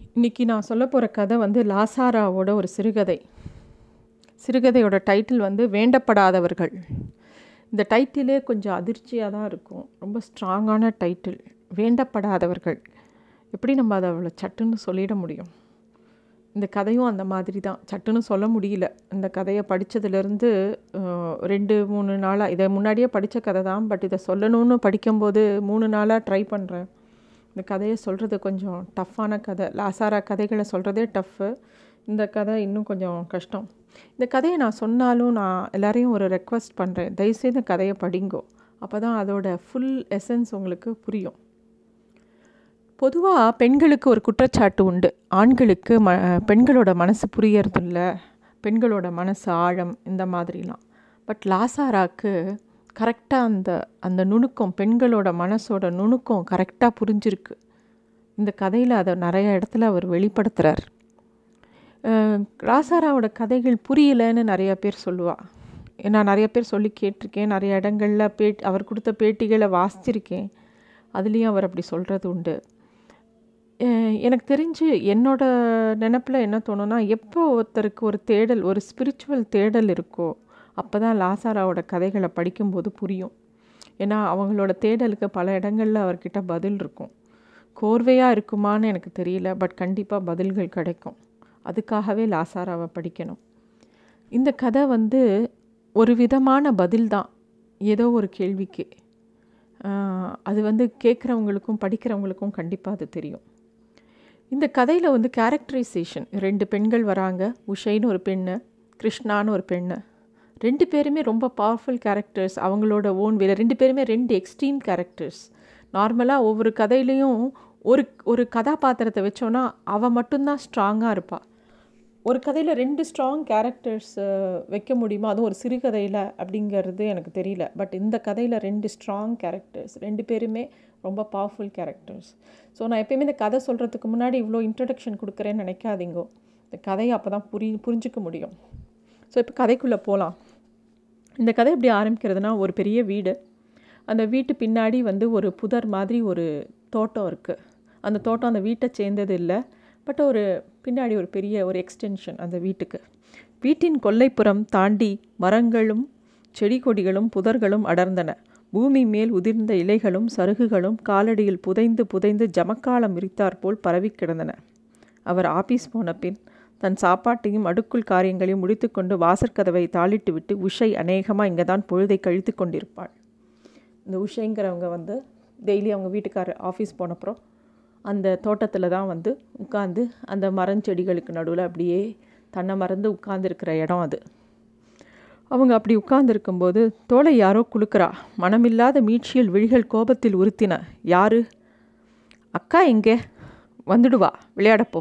இன்றைக்கி நான் சொல்ல போகிற கதை வந்து லாசாராவோட ஒரு சிறுகதை. சிறுகதையோட டைட்டில் வந்து வேண்டப்படாதவர்கள். இந்த டைட்டிலே கொஞ்சம் அதிர்ச்சியாக தான் இருக்கும். ரொம்ப ஸ்ட்ராங்கான டைட்டில் வேண்டப்படாதவர்கள். எப்படி நம்ம அதை அவ்வளோ சட்டுன்னு சொல்லிட முடியும்? இந்த கதையும் அந்த மாதிரி தான். சட்டுன்னு சொல்ல முடியல. இந்த கதையை படித்ததுலேருந்து ரெண்டு மூணு நாளாக இதை முன்னாடியே படித்த கதை தான். பட் இதை சொல்லணும்னு படிக்கும்போது மூணு நாளாக ட்ரை பண்ணுறேன் இந்த கதையை சொல்கிறது கொஞ்சம் டஃப்பான கதை. லாசாரா கதைகளை சொல்கிறதே டஃப்பு இந்த கதை இன்னும் கொஞ்சம் கஷ்டம். இந்த கதையை நான் சொன்னாலும் நான் எல்லாரையும் ஒரு ரெக்வஸ்ட் பண்ணுறேன் தயவுசெய்து இந்த கதையை படிங்கோ. அப்போ தான் அதோட ஃபுல் எசன்ஸ் உங்களுக்கு புரியும். பொதுவாக பெண்களுக்கு ஒரு குற்றச்சாட்டு உண்டு. ஆண்களுக்கு ம பெண்களோட மனசு புரியறதில்ல. பெண்களோட மனசு ஆழம் இந்த மாதிரிலாம். பட் லாசாராக்கு கரெக்டாக அந்த அந்த நுணுக்கம் பெண்களோட மனசோட நுணுக்கம் கரெக்டாக புரிஞ்சிருக்கு. இந்த கதையில் அதை நிறைய இடத்துல அவர் வெளிப்படுத்துகிறார் ராசாராவோட கதைகள் புரியலைன்னு நிறையா பேர் சொல்லுவாள் நான் நிறைய பேர் சொல்லி கேட்டிருக்கேன். நிறைய இடங்களில் பே அவர் கொடுத்த பேட்டிகளை வாசிச்சிருக்கேன். அதுலேயும் அவர் அப்படி சொல்கிறது உண்டு. எனக்கு தெரிஞ்சு என்னோட நினப்பில் என்ன தோணுன்னா எப்போ ஒருத்தருக்கு ஒரு தேடல் ஒரு ஸ்பிரிச்சுவல் தேடல் இருக்கோ அப்போ தான் லாசாராவோட கதைகளை படிக்கும்போது புரியும். ஏன்னா அவங்களோட தேடலுக்கு பல இடங்களில் அவர்கிட்ட பதில் இருக்கும். கோர்வையாக இருக்குமான்னு எனக்கு தெரியல பட் கண்டிப்பாக பதில்கள் கிடைக்கும். அதுக்காகவே லாசாராவை படிக்கணும். இந்த கதை வந்து ஒரு விதமான பதில் தான் ஏதோ ஒரு கேள்விக்கு. அது வந்து கேட்குறவங்களுக்கும் படிக்கிறவங்களுக்கும் கண்டிப்பாக அது தெரியும். இந்த கதையில் வந்து கேரக்டரைசேஷன் ரெண்டு பெண்கள் வராங்க. உஷைன்னு ஒரு பெண்ணு கிருஷ்ணான்னு ஒரு பெண்ணு. ரெண்டு பேருமே ரொம்ப பவர்ஃபுல் கேரக்டர்ஸ் அவங்களோட ஓன் வேலை. ரெண்டு பேருமே ரெண்டு எக்ஸ்ட்ரீம் கேரக்டர்ஸ் நார்மலாக ஒவ்வொரு கதையிலையும் ஒரு ஒரு கதாபாத்திரத்தை வச்சோன்னா அவள் மட்டும்தான் ஸ்ட்ராங்காக இருப்பாள் ஒரு கதையில் ரெண்டு ஸ்ட்ராங் கேரக்டர்ஸ் வைக்க முடியுமா? அதுவும் ஒரு சிறுகதையில் அப்படிங்கிறது எனக்கு தெரியல. பட் இந்த கதையில் ரெண்டு ஸ்ட்ராங் கேரக்டர்ஸ் ரெண்டு பேருமே ரொம்ப பவர்ஃபுல் கேரக்டர்ஸ் ஸோ நான் எப்பயுமே இந்த கதை சொல்கிறதுக்கு முன்னாடி இவ்வளோ இன்ட்ரடக்ஷன் கொடுக்குறேன்னு நினைக்காதீங்கோ. இந்த கதையை அப்போ தான் புரி புரிஞ்சிக்க முடியும். ஸோ இப்போ கதைக்குள்ளே போகலாம் இந்த கதை எப்படி ஆரம்பிக்கிறதுனா ஒரு பெரிய வீடு. அந்த வீட்டு பின்னாடி வந்து ஒரு புதர் மாதிரி ஒரு தோட்டம் இருக்குது அந்த தோட்டம் அந்த வீட்டை சேர்ந்தது இல்லை. பட் ஒரு பின்னாடி ஒரு பெரிய ஒரு எக்ஸ்டென்ஷன் அந்த வீட்டுக்கு. வீட்டின் கொல்லைப்புறம் தாண்டி மரங்களும் செடி கொடிகளும் புதர்களும் அடர்ந்தன. பூமி மேல் உதிர்ந்த இலைகளும் சருகுகளும் காலடியில் புதைந்து புதைந்து ஜமக்காலம் விரித்தாற்போல் பரவி கிடந்தன அவர் ஆபீஸ் போன பின் தன் சாப்பாட்டையும் அடுக்குள் காரியங்களையும் முடித்துக்கொண்டு வாசற்கதவை தாளிட்டு விட்டு உஷை அநேகமாக இங்கே தான் பொழுதை கழித்து கொண்டிருப்பாள். இந்த உஷைங்கிறவங்க வந்து டெய்லி அவங்க வீட்டுக்கார ஆஃபீஸ் போனப்புறம் அந்த தோட்டத்தில் தான் வந்து உட்காந்து அந்த மரஞ்செடிகளுக்கு நடுவில் அப்படியே தன்னை மறந்து உட்கார்ந்துருக்கிற இடம் அது. அவங்க அப்படி உட்கார்ந்துருக்கும்போது தோலை யாரோ குளுக்கிறா மனமில்லாத மீட்சியில் விழிகள் கோபத்தில் உறுத்தின. யாரு? அக்கா எங்கே? வந்துடுவா விளையாடப்போ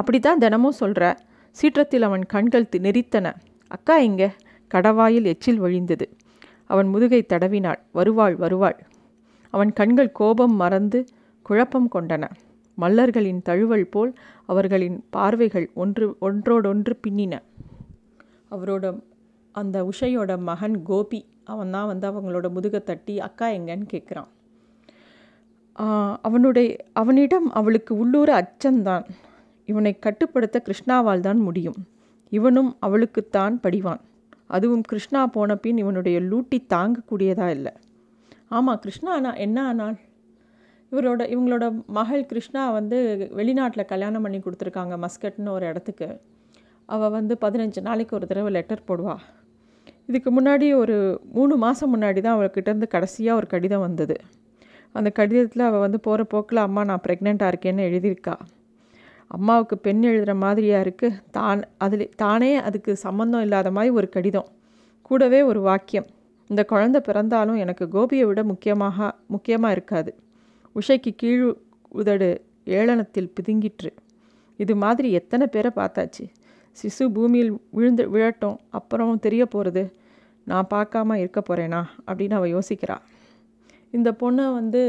அப்படி தான் தினமும் சொல்கிற சீற்றத்தில் அவன் கண்கள் நெறித்தன அக்கா எங்க கடவாயில் எச்சில் வழிந்தது. அவன் முதுகை தடவினாள். வருவாள் வருவாள். அவன் கண்கள் கோபம் மறந்து குழப்பம் கொண்டன. மல்லர்களின் தழுவல் போல் அவர்களின் பார்வைகள் ஒன்று ஒன்றோடொன்று பின்னின. அவரோட அந்த உஷையோட மகன் கோபி அவன் தான் வந்து அவங்களோட முதுகை தட்டி அக்கா எங்கன்னு கேட்குறான். அவனுடைய அவனிடம் அவளுக்கு உள்ளூர அச்சந்தான். இவனை கட்டுப்படுத்த கிருஷ்ணாவால் தான் முடியும். இவனும் அவளுக்குத்தான் படிவான். அதுவும் கிருஷ்ணா போன பின் இவனுடைய லூட்டி தாங்கக்கூடியதா இல்லை. ஆமாம் கிருஷ்ணா ஆனா என்ன ஆனால் இவரோட இவங்களோட மகள் கிருஷ்ணா வந்து வெளிநாட்டில் கல்யாணம் பண்ணி கொடுத்துருக்காங்க மஸ்கட்னு ஒரு இடத்துக்கு. அவள் வந்து பதினஞ்சு நாளைக்கு ஒரு தடவை லெட்டர் போடுவா. இதுக்கு முன்னாடி ஒரு மூணு மாதம் முன்னாடி தான் அவள்கிட்டேருந்து கடைசியாக ஒரு கடிதம் வந்தது. அந்த கடிதத்தில் அவள் வந்து போகிற போக்கில் அம்மா நான் ப்ரெக்னெண்ட்டாக இருக்கேன்னு எழுதியிருக்கா. அம்மாவுக்கு பெண் எழுதுகிற மாதிரியாக இருக்குது தான் அதில் தானே அதுக்கு சம்மந்தம் இல்லாத மாதிரி ஒரு கடிதம். கூடவே ஒரு வாக்கியம். இந்த குழந்தை பிறந்தாலும் எனக்கு கோபியை விட முக்கியமாக முக்கியமாக இருக்காது. உஷைக்கு கீழ் உதடு ஏளனத்தில் பிதுங்கிற்று. இது மாதிரி எத்தனை பேரை பார்த்தாச்சு? சிசு பூமியில் விழுந்து விழட்டும். அப்புறம் தெரிய போகிறது நான் பார்க்காம இருக்க போகிறேனா அப்படின்னு அவள் யோசிக்கிறாள் இந்த பொண்ணை வந்து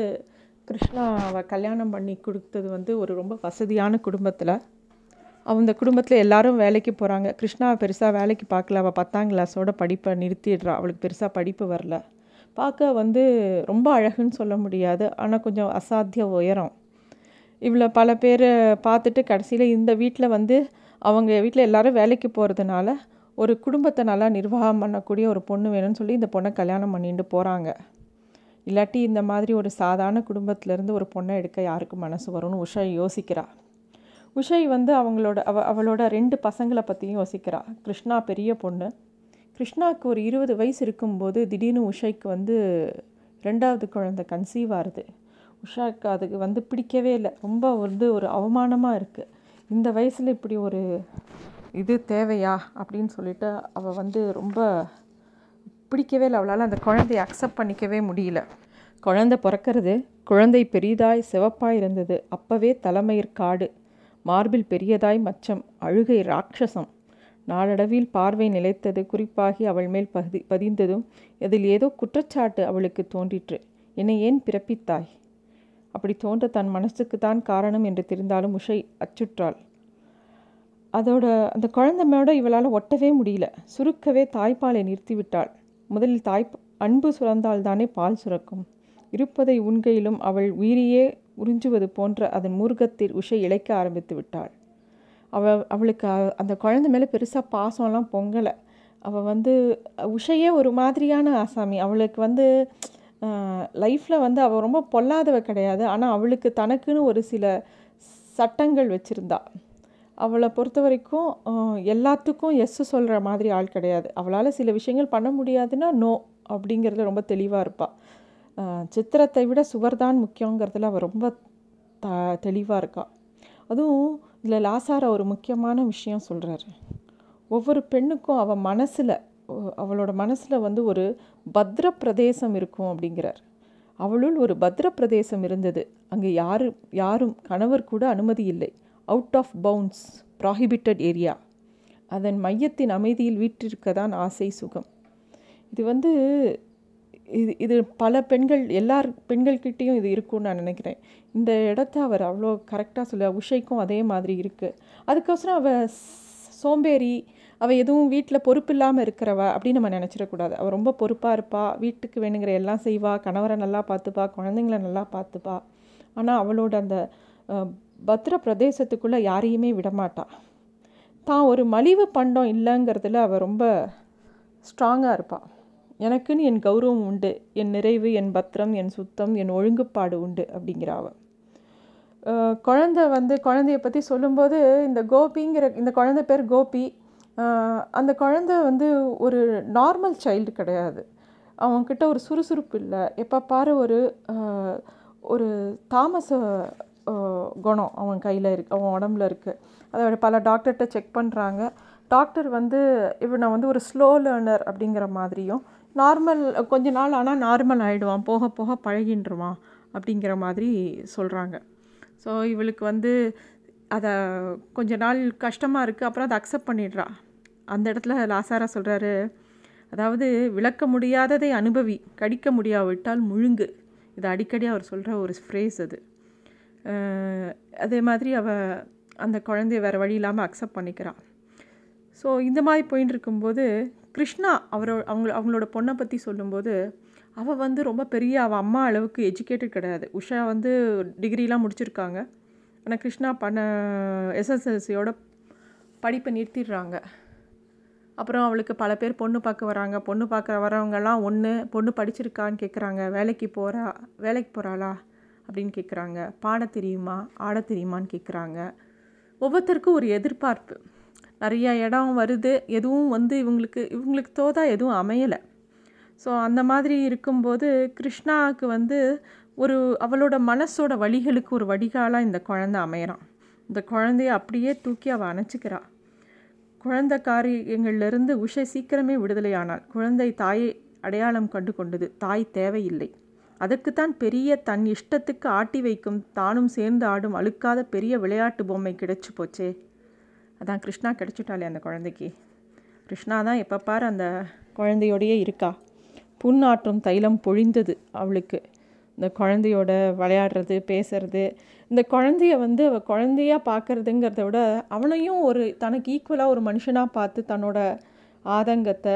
கிருஷ்ணா அவள் கல்யாணம் பண்ணி கொடுத்தது வந்து ஒரு ரொம்ப வசதியான குடும்பத்தில். அந்த குடும்பத்தில் எல்லாரும் வேலைக்கு போகிறாங்க கிருஷ்ணா பெருசாக வேலைக்கு பார்க்கல. அவள் பத்தாம் கிளாஸோட படிப்பை நிறுத்திடுறா. அவளுக்கு பெருசாக படிப்பு வரல. பார்க்க வந்து ரொம்ப அழகுன்னு சொல்ல முடியாது. ஆனால் கொஞ்சம் அசாத்திய உயரம். இவ்வளோ பல பேர் பார்த்துட்டு கடைசியில் இந்த வீட்டில் வந்து அவங்க வீட்டில் எல்லோரும் வேலைக்கு போகிறதுனால ஒரு குடும்பத்தை நல்லா நிர்வாகம் பண்ணக்கூடிய ஒரு பொண்ணு வேணும்னு சொல்லி இந்த பொண்ணை கல்யாணம் பண்ணிட்டு போகிறாங்க இல்லாட்டி இந்த மாதிரி ஒரு சாதாரண குடும்பத்திலேருந்து ஒரு பொண்ணை எடுக்க யாருக்கு மனசு வரும்னு உஷா யோசிக்கிறா. உஷை வந்து அவங்களோட அவ அவளோட ரெண்டு பசங்களை பற்றியும் யோசிக்கிறா. கிருஷ்ணா பெரிய பொண்ணு. கிருஷ்ணாவுக்கு ஒரு இருபது வயசு இருக்கும்போது திடீர்னு உஷைக்கு வந்து ரெண்டாவது குழந்தை கன்சீவ் ஆகுது. உஷாவுக்கு அதுக்கு வந்து பிடிக்கவே இல்லை. ரொம்ப வந்து ஒரு அவமானமாக இருக்குது இந்த வயசில் இப்படி ஒரு இது தேவையா அப்படின்னு சொல்லிட்டு அவள் வந்து ரொம்ப பிடிக்கவே இல்லை. அவளால் அந்த குழந்தைய அக்செப்ட் பண்ணிக்கவே முடியல. குழந்தை பிறக்கிறது குழந்தை பெரிதாய் சிவப்பாய் இருந்தது. அப்பவே தலைமயிர் காடு மார்பில் பெரியதாய் மச்சம் அழுகை ராட்சசம். நாளடைவில் பார்வை நிலைத்தது குறிப்பாகி அவள் மேல் பதி பதிந்ததும் இதில் ஏதோ குற்றச்சாட்டு அவளுக்கு தோன்றிற்று. என்னை ஏன் பிறப்பித்தாய்? அப்படி தோன்ற தன் மனசுக்கு தான் காரணம் என்று தெரிந்தாலும் உஷை அச்சுற்றாள். அதோட அந்த குழந்தைமையோட இவளால் ஒட்டவே முடியல. சுருக்கவே தாய்ப்பாலை நிறுத்திவிட்டாள். முதலில் தாய் அன்பு சுரந்தால் தானே பால் சுரக்கும். இருப்பதை உண்கையிலும் அவள் உயிரியே உறிஞ்சுவது போன்ற அதன் மூர்க்கத்தில் உஷை இழைக்க ஆரம்பித்து விட்டாள். அவள் அவளுக்கு அந்த குழந்தை மேலே பெருசாக பாசம்லாம் பொங்கலை. அவள் வந்து உஷையே ஒரு மாதிரியான ஆசாமி. அவளுக்கு வந்து லைஃப்பில் வந்து அவள் ரொம்ப பொல்லாதவ கிடையாது. ஆனால் அவளுக்கு தனக்குன்னு ஒரு சில சட்டங்கள் வச்சுருந்தா. அவளை பொறுத்த வரைக்கும் எல்லாத்துக்கும் எஸ் சொல்கிற மாதிரி ஆள் கிடையாது. அவளால் சில விஷயங்கள் பண்ண முடியாதுன்னா நோ அப்படிங்கிறதுல ரொம்ப தெளிவாக இருப்பாள் சித்திரத்தை விட சுவர் தான் முக்கியங்கிறதுல அவள் ரொம்ப த தெளிவாக இருக்கா. அதுவும் இதில் லாசார ஒரு முக்கியமான விஷயம் சொல்கிறாரு ஒவ்வொரு பெண்ணுக்கும் அவள் மனசில் அவளோட மனசில் வந்து ஒரு பத்ர பிரதேசம் இருக்கும் அப்படிங்கிறார். அவளுள் ஒரு பத்ர பிரதேசம் இருந்தது. அங்கே யாரு யாரும் கணவர் கூட அனுமதி இல்லை. Out of bounds prohibited area அதன் மையத்தின் அமைதியில் வீட்டிற்க தான் ஆசை சுகம். இது வந்து இது இது பல பெண்கள் எல்லார் பெண்கள்கிட்டேயும் இது இருக்கும்னு நான் நினைக்கிறேன். இந்த இடத்த அவர் அவ்வளோ கரெக்டாக சொல்ல உஷைக்கும் அதே மாதிரி இருக்குது அதுக்கோசரம் அவள் சோம்பேறி அவள் எதுவும் வீட்டில் பொறுப்பு இல்லாமல் இருக்கிறவ அப்படின்னு நம்ம நினச்சிடக்கூடாது. அவள் ரொம்ப பொறுப்பாக இருப்பாள் வீட்டுக்கு வேணுங்கிற எல்லாம் செய்வா கணவரை நல்லா பார்த்துப்பா குழந்தைங்கள நல்லா பார்த்துப்பா. ஆனால் அவளோட அந்த பத்ர பிரதேசத்துக்குள்ளே யாரையுமே விடமாட்டா. தான் ஒரு மலிவு பண்டம் இல்லைங்கிறதுல அவள் ரொம்ப ஸ்ட்ராங்காக இருப்பாள் எனக்குன்னு என் கௌரவம் உண்டு என் நிறைவு என் பத்திரம் என் சுத்தம் என் ஒழுங்குப்பாடு உண்டு அப்படிங்கிறாவ குழந்த வந்து குழந்தைய பற்றி சொல்லும்போது இந்த கோபிங்கிற இந்த குழந்தை பேர் கோபி. அந்த குழந்த வந்து ஒரு நார்மல் சைல்டு கிடையாது. அவங்கக்கிட்ட ஒரு சுறுசுறுப்பு இல்லை. எப்போ பாரு ஒரு ஒரு தாமச குணம் அவன் கையில் இருக்கு அவன் உடம்புல இருக்குது அதை பல டாக்டர்கிட்ட செக் பண்ணுறாங்க டாக்டர் வந்து இவனை வந்து ஒரு ஸ்லோ லேர்னர் அப்படிங்கிற மாதிரியும் நார்மல் கொஞ்ச நாள் ஆனால் நார்மல் ஆகிடுவான் போக போக பழகின்றுவான் அப்படிங்கிற மாதிரி சொல்கிறாங்க ஸோ இவளுக்கு வந்து அதை கொஞ்ச நாள் கஷ்டமாக இருக்குது அப்புறம் அதை அக்செப்ட் பண்ணிடுறா. அந்த இடத்துல லாசாரா சொல்கிறாரு அதாவது விளக்க முடியாததை அனுபவி கடிக்க முடியாவிட்டால் முழுங்கு. இது அடிக்கடி அவர் சொல்கிற ஒரு ஃப்ரேஸ் அது. அதே மாதிரி அவள் அந்த குழந்தைய வேறு வழி இல்லாமல் அக்செப்ட் பண்ணிக்கிறாள் ஸோ இந்த மாதிரி போயின்னு இருக்கும்போது கிருஷ்ணா அவரோ அவங்க அவங்களோட பொண்ணை பற்றி சொல்லும்போது அவள் வந்து ரொம்ப பெரிய அவள் அம்மா அளவுக்கு எஜுகேட்டட் கிடையாது. உஷா வந்து டிகிரிலாம் முடிச்சிருக்காங்க. ஆனால் கிருஷ்ணா பண்ண எஸ்எஸ்எல்சியோட படிப்பை நிறுத்திடுறாங்க. அப்புறம் அவளுக்கு பல பேர் பொண்ணு பார்க்க வராங்க. பொண்ணு பார்க்க வரவங்கெல்லாம் ஒன்று பொண்ணு படிச்சிருக்கான்னு கேட்குறாங்க வேலைக்கு போகிறா வேலைக்கு போகிறாளா அப்படின்னு கேட்குறாங்க பாட தெரியுமா? ஆட தெரியுமான்னு கேட்குறாங்க ஒவ்வொருத்தருக்கும் ஒரு எதிர்பார்ப்பு. நிறையா இடம் வருது. எதுவும் வந்து இவங்களுக்கு இவங்களுக்கு தோதா எதுவும் அமையலை. ஸோ அந்த மாதிரி இருக்கும்போது கிருஷ்ணாவுக்கு வந்து ஒரு அவளோட மனசோட வழிகளுக்கு ஒரு வடிகாலாக இந்த குழந்தை அமையிறான். இந்த குழந்தைய அப்படியே தூக்கி அவள் அணைச்சிக்கிறாள் குழந்தை காரியங்கள்லேருந்து உஷை சீக்கிரமே விடுதலையானாள். குழந்தை தாயை அடையாளம் கண்டு கொண்டது தாய் தேவையில்லை. அதற்குத்தான் பெரிய தன் இஷ்டத்துக்கு ஆட்டி வைக்கும் தானும் சேர்ந்து ஆடும் அழுக்காத பெரிய விளையாட்டு பொம்மை கிடைச்சி போச்சே. அதான் கிருஷ்ணா கிடச்சிட்டாளே அந்த குழந்தைக்கு. கிருஷ்ணா தான் எப்போ பார் அந்த குழந்தையோடையே இருக்கா. புண்ணாற்றும் தைலம் பொழிந்தது அவளுக்கு. இந்த குழந்தையோட விளையாடுறது பேசுறது இந்த குழந்தைய வந்து அவள் குழந்தையாக பார்க்குறதுங்கிறத விட அவனையும் ஒரு தனக்கு ஈக்குவலாக ஒரு மனுஷனாக பார்த்து தன்னோட ஆதங்கத்தை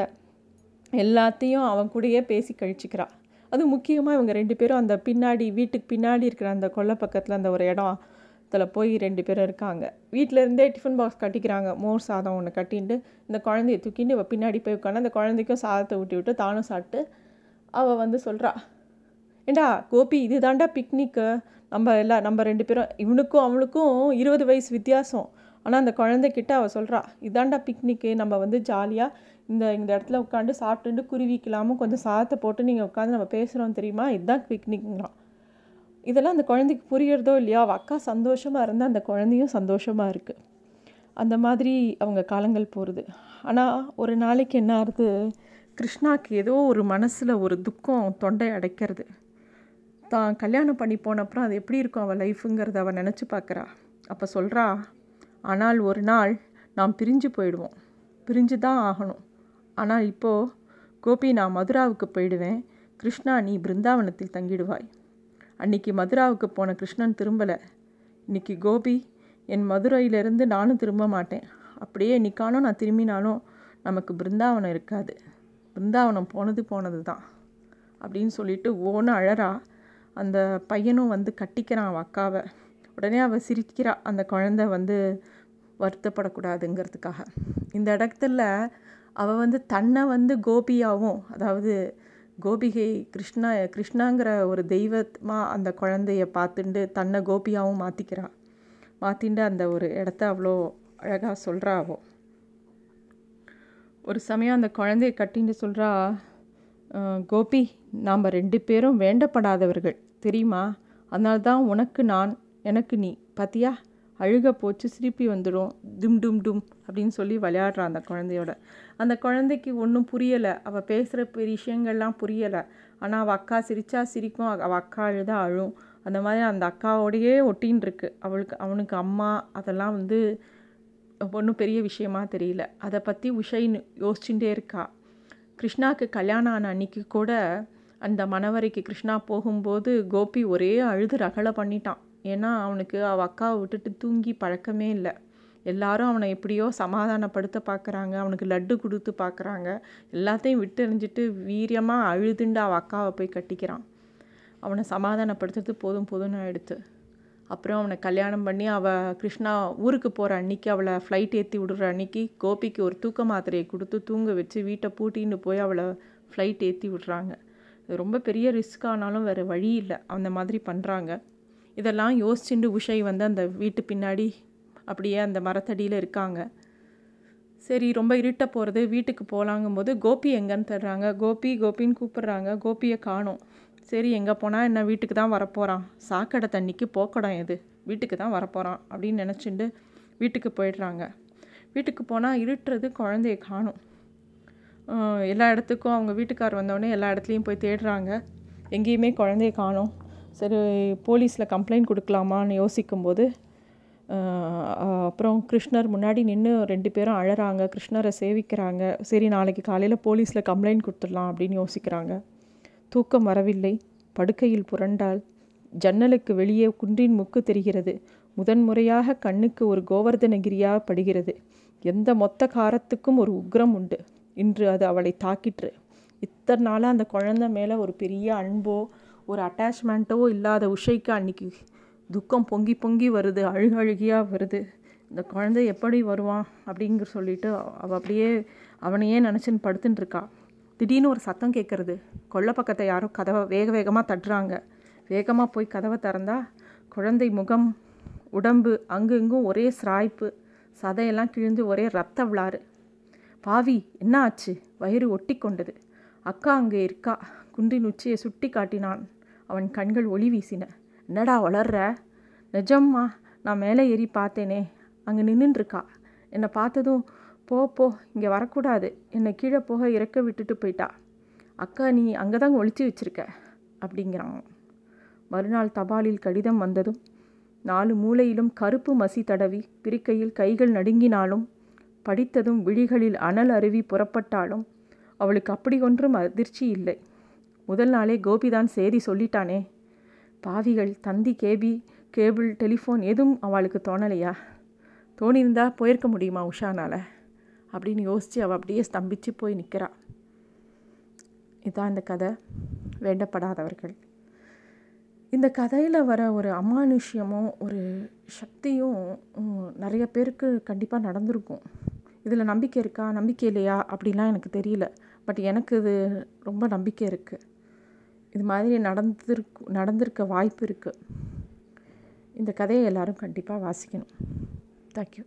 எல்லாத்தையும் அவன் கூடயே பேசி கழிச்சிக்கிறாள் அது முக்கியமாக இவங்க ரெண்டு பேரும் அந்த பின்னாடி வீட்டுக்கு பின்னாடி இருக்கிற அந்த கொல்லை பக்கத்தில் அந்த ஒரு இடம். போய் ரெண்டு பேரும் இருக்காங்க. வீட்டில் இருந்தே டிஃபன் பாக்ஸ் கட்டிக்கிறாங்க. மோர் சாதம் ஒன்று கட்டின்ட்டு இந்த குழந்தைய தூக்கிட்டு இவள் பின்னாடி போய் உட்காந்து அந்த குழந்தைக்கும் சாதத்தை ஊட்டி விட்டு தானும் சாப்பிட்டு அவள் வந்து சொல்கிறா ஏண்டா கோபி இது தாண்டா பிக்னிக்கு நம்ம எல்லாம் நம்ம ரெண்டு பேரும் இவனுக்கும் அவனுக்கும் இருபது வயசு வித்தியாசம். ஆனால் அந்த குழந்தைக்கிட்ட அவள் சொல்கிறா இதாண்டா பிக்னிக்கு நம்ம வந்து ஜாலியாக இந்த இந்த இடத்துல உட்காந்து சாப்பிட்டுட்டு குருவிக்கலாமும் கொஞ்சம் சாதத்தை போட்டு நீங்கள் உட்காந்து நம்ம பேசுகிறோம் தெரியுமா? இதுதான் பிக்னிக்ங்களாம் இதெல்லாம் அந்த குழந்தைக்கு புரியறதோ இல்லையா? அவள் அக்கா சந்தோஷமாக இருந்தால் அந்த குழந்தையும் சந்தோஷமாக இருக்குது அந்த மாதிரி அவங்க காலங்கள் போகிறது ஆனால் ஒரு நாளைக்கு என்ன ஆகுது? கிருஷ்ணாவுக்கு ஏதோ ஒரு மனசில் ஒரு துக்கம் தொண்டை அடைக்கிறது. தான் கல்யாணம் பண்ணி போனப்புறம் அது எப்படி இருக்கும் அவள் லைஃபுங்கிறத அவள் நினச்சி பார்க்குறா. அப்போ சொல்கிறா ஆனால் ஒரு நாள் நாம் பிரிஞ்சு போயிடுவோம். பிரிஞ்சு தான் ஆகணும். ஆனால் இப்போது கோபி நான் மதுராவுக்கு போயிடுவேன். கிருஷ்ணா நீ பிருந்தாவனத்தில் தங்கிடுவாய். அன்னைக்கு மதுராவுக்கு போன கிருஷ்ணன் திரும்பலை. இன்னைக்கு கோபி என் மதுரையிலேருந்து நானும் திரும்ப மாட்டேன். அப்படியே இன்னைக்கானோ நான் திரும்பினாலும் நமக்கு பிருந்தாவனம் இருக்காது. பிருந்தாவனம் போனது போனது தான் அப்படின்னு சொல்லிட்டு ஓன்னு அழறா. அந்த பையனும் வந்து கட்டிக்கிறான் அவள் அக்காவை. உடனே அவள் சிரிக்கிறா. அந்த குழந்த வந்து வருத்தப்படக்கூடாதுங்கிறதுக்காக. இந்த இடத்துல அவள் வந்து தன்னை வந்து கோபியாகவும் அதாவது கோபிகை கிருஷ்ணா கிருஷ்ணாங்கிற ஒரு தெய்வமாக அந்த குழந்தைய பார்த்துண்டு தன்னை கோபியாகவும் மாற்றிக்கிறான் மாற்றிண்டு அந்த ஒரு இடத்த அவ்வளோ அழகாக சொல்கிறாவோ ஒரு சமயம் அந்த குழந்தைய கட்டின்னு சொல்கிறா கோபி நாம் ரெண்டு பேரும் வேண்டப்படாதவர்கள் தெரியுமா? அதனால தான் உனக்கு நான் எனக்கு நீ பார்த்தியா அழுக போச்சு சிரிப்பி வந்துடும் டும் டும் டும் அப்படின்னு சொல்லி விளையாடுறான் அந்த குழந்தையோட. அந்த குழந்தைக்கு ஒன்றும் புரியலை. அவள் பேசுகிற விஷயங்கள்லாம் புரியலை. ஆனால் அவள் அக்கா சிரித்தா சிரிக்கும். அவள் அக்கா அழுதா அழும். அந்த மாதிரி அந்த அக்காவோடையே ஒட்டின்னு இருக்கு அவளுக்கு அவனுக்கு அம்மா அதெல்லாம் வந்து ஒன்றும் பெரிய விஷயமா தெரியல. அதை பற்றி உஷைன்னு யோசிச்சுட்டே இருக்கா. கிருஷ்ணாவுக்கு கல்யாணம் ஆன அன்னைக்கு கூட அந்த மணவரைக்கு கிருஷ்ணா போகும்போது கோபி ஒரே அழுது ரகலை பண்ணிட்டான். ஏன்னா அவனுக்கு அவள் அக்காவை விட்டுட்டு தூங்கி பழக்கமே இல்லை. எல்லாரும் அவனை எப்படியோ சமாதானப்படுத்த பார்க்குறாங்க அவனுக்கு லட்டு கொடுத்து பார்க்குறாங்க எல்லாத்தையும் விட்டு எறிஞ்சிட்டு வீரியமாக அழுதுண்டு அவள் அக்காவை போய் கட்டிக்கிறான். அவனை சமாதானப்படுத்துறது போதும் போதும்னு ஆயிடுத்து. அப்புறம் அவனை கல்யாணம் பண்ணி அவள் கிருஷ்ணா ஊருக்கு போகிற அன்னைக்கு அவளை ஃப்ளைட் ஏற்றி விடுற அன்னைக்கு கோபிக்கு ஒரு தூக்க மாத்திரையை கொடுத்து தூங்க வச்சு வீட்டை பூட்டின்னு போய் அவளை ஃப்ளைட் ஏற்றி விடுறாங்க. இது ரொம்ப பெரிய ரிஸ்க் ஆனாலும் வேறு வழி இல்லை. அந்த மாதிரி பண்ணுறாங்க இதெல்லாம் யோசிச்சுட்டு உஷை வந்து அந்த வீட்டு பின்னாடி அப்படியே அந்த மரத்தடியில் இருக்காங்க. சரி ரொம்ப இருட்ட போகிறது வீட்டுக்கு போகலாங்கும்போது கோபி எங்கன்னு தர்றாங்க கோபி கோபின்னு கூப்பிட்றாங்க. கோபியை காணும். சரி எங்கே போனால் என்ன? வீட்டுக்கு தான் வரப்போகிறான் சாக்கடை தண்ணிக்கு போக்கடம் எது? வீட்டுக்கு தான் வரப்போகிறான் அப்படின்னு நினச்சிட்டு வீட்டுக்கு போயிடுறாங்க. வீட்டுக்கு போனால் இருட்டுறது குழந்தைய காணும். எல்லா இடத்துக்கும் அவங்க வீட்டுக்கார் வந்தோடனே எல்லா இடத்துலையும் போய் தேடுறாங்க. எங்கேயுமே குழந்தைய காணும். சரி போலீஸில் கம்ப்ளைண்ட் கொடுக்கலாமான்னு யோசிக்கும்போது அப்புறம் கிருஷ்ணர் முன்னாடி நின்று ரெண்டு பேரும் அழகிறாங்க கிருஷ்ணரை சேவிக்கிறாங்க. சரி நாளைக்கு காலையில் போலீஸில் கம்ப்ளைண்ட் கொடுத்துடலாம் அப்படின்னு யோசிக்கிறாங்க. தூக்கம் வரவில்லை. படுக்கையில் புரண்டால் ஜன்னலுக்கு வெளியே குன்றின் முக்கு தெரிகிறது. முதன்முறையாக கண்ணுக்கு ஒரு கோவர்தனகிரியாக படுகிறது. எந்த மொத்த காரத்துக்கும் ஒரு உக்ரம் உண்டு. இன்று அது அவளை தாக்கிற்று. இத்தனை நாளாக அந்த குழந்தை மேலே ஒரு பெரிய அன்போ ஒரு அட்டாச்மெண்ட்டோ இல்லாத உஷைக்கு அன்னைக்கு துக்கம் பொங்கி பொங்கி வருது அழுகழுகியாக வருது. இந்த குழந்தை எப்படி வருவான் அப்படிங்கிற சொல்லிட்டு அவள் அப்படியே அவனையே நினச்சின்னு படுத்துன்னு இருக்கா. திடீர்னு ஒரு சத்தம் கேட்குறது கொல்லை பக்கத்தை யாரோ கதவை வேக வேகமாக தட்டுறாங்க. வேகமாக போய் கதவை திறந்தா குழந்தை முகம் உடம்பு அங்கு இங்கும் ஒரே சிராய்ப்பு. சதையெல்லாம் கிழிந்து ஒரே ரத்த விளாறு பாவி என்ன ஆச்சு? வயிறு ஒட்டி கொண்டது அக்கா அங்கே இருக்கா? குன்றின் உச்சியை சுட்டி காட்டினான். அவன் கண்கள் ஒளி வீசின. என்னடா வளர்ற? நிஜம்மா நான் மேலே ஏறி பார்த்தேனே. அங்கே நின்றுருக்கா என்னை பார்த்ததும் போ போ இங்கே வரக்கூடாது. என்னை கீழே போக இறக்க விட்டுட்டு போயிட்டா. அக்கா நீ அங்கே தான் ஒழிச்சு வச்சிருக்க அப்படிங்கிறான். மறுநாள் தபாலில் கடிதம் வந்ததும் நாலு மூலையிலும் கருப்பு மசி தடவி பிரிக்கையில் கைகள் நடுங்கினாலும் படித்ததும் விழிகளில் அனல் அருவி புறப்பட்டாலும் அவளுக்கு அப்படி ஒன்றும் அதிர்ச்சி இல்லை. முதல் நாளே கோபிதான் சேதி சொல்லிட்டானே. பாவிகள் தந்தி கேபி கேபிள் டெலிஃபோன் எதுவும் அவளுக்கு தோணலையா? தோணியிருந்தா போயிருக்க முடியுமா உஷானால்? அப்படின்னு யோசித்து அவள் அப்படியே ஸ்தம்பித்து போய் நிற்கிறாள் இதுதான் இந்த கதை. வேண்டப்படாதவர்கள். இந்த கதையில் வர ஒரு அமானுஷ்யமும் ஒரு சக்தியும் நிறைய பேருக்கு கண்டிப்பாக நடந்திருக்கும். இதில் நம்பிக்கை இருக்கா? நம்பிக்கை இல்லையா? அப்படிலாம் எனக்கு தெரியல. பட் எனக்கு இது ரொம்ப நம்பிக்கை இருக்குது இது மாதிரி நடந்திருக்கு நடந்திருக்க வாய்ப்பு இருக்குது இந்த கதையை எல்லோரும் கண்டிப்பாக வாசிக்கணும். தேங்க்யூ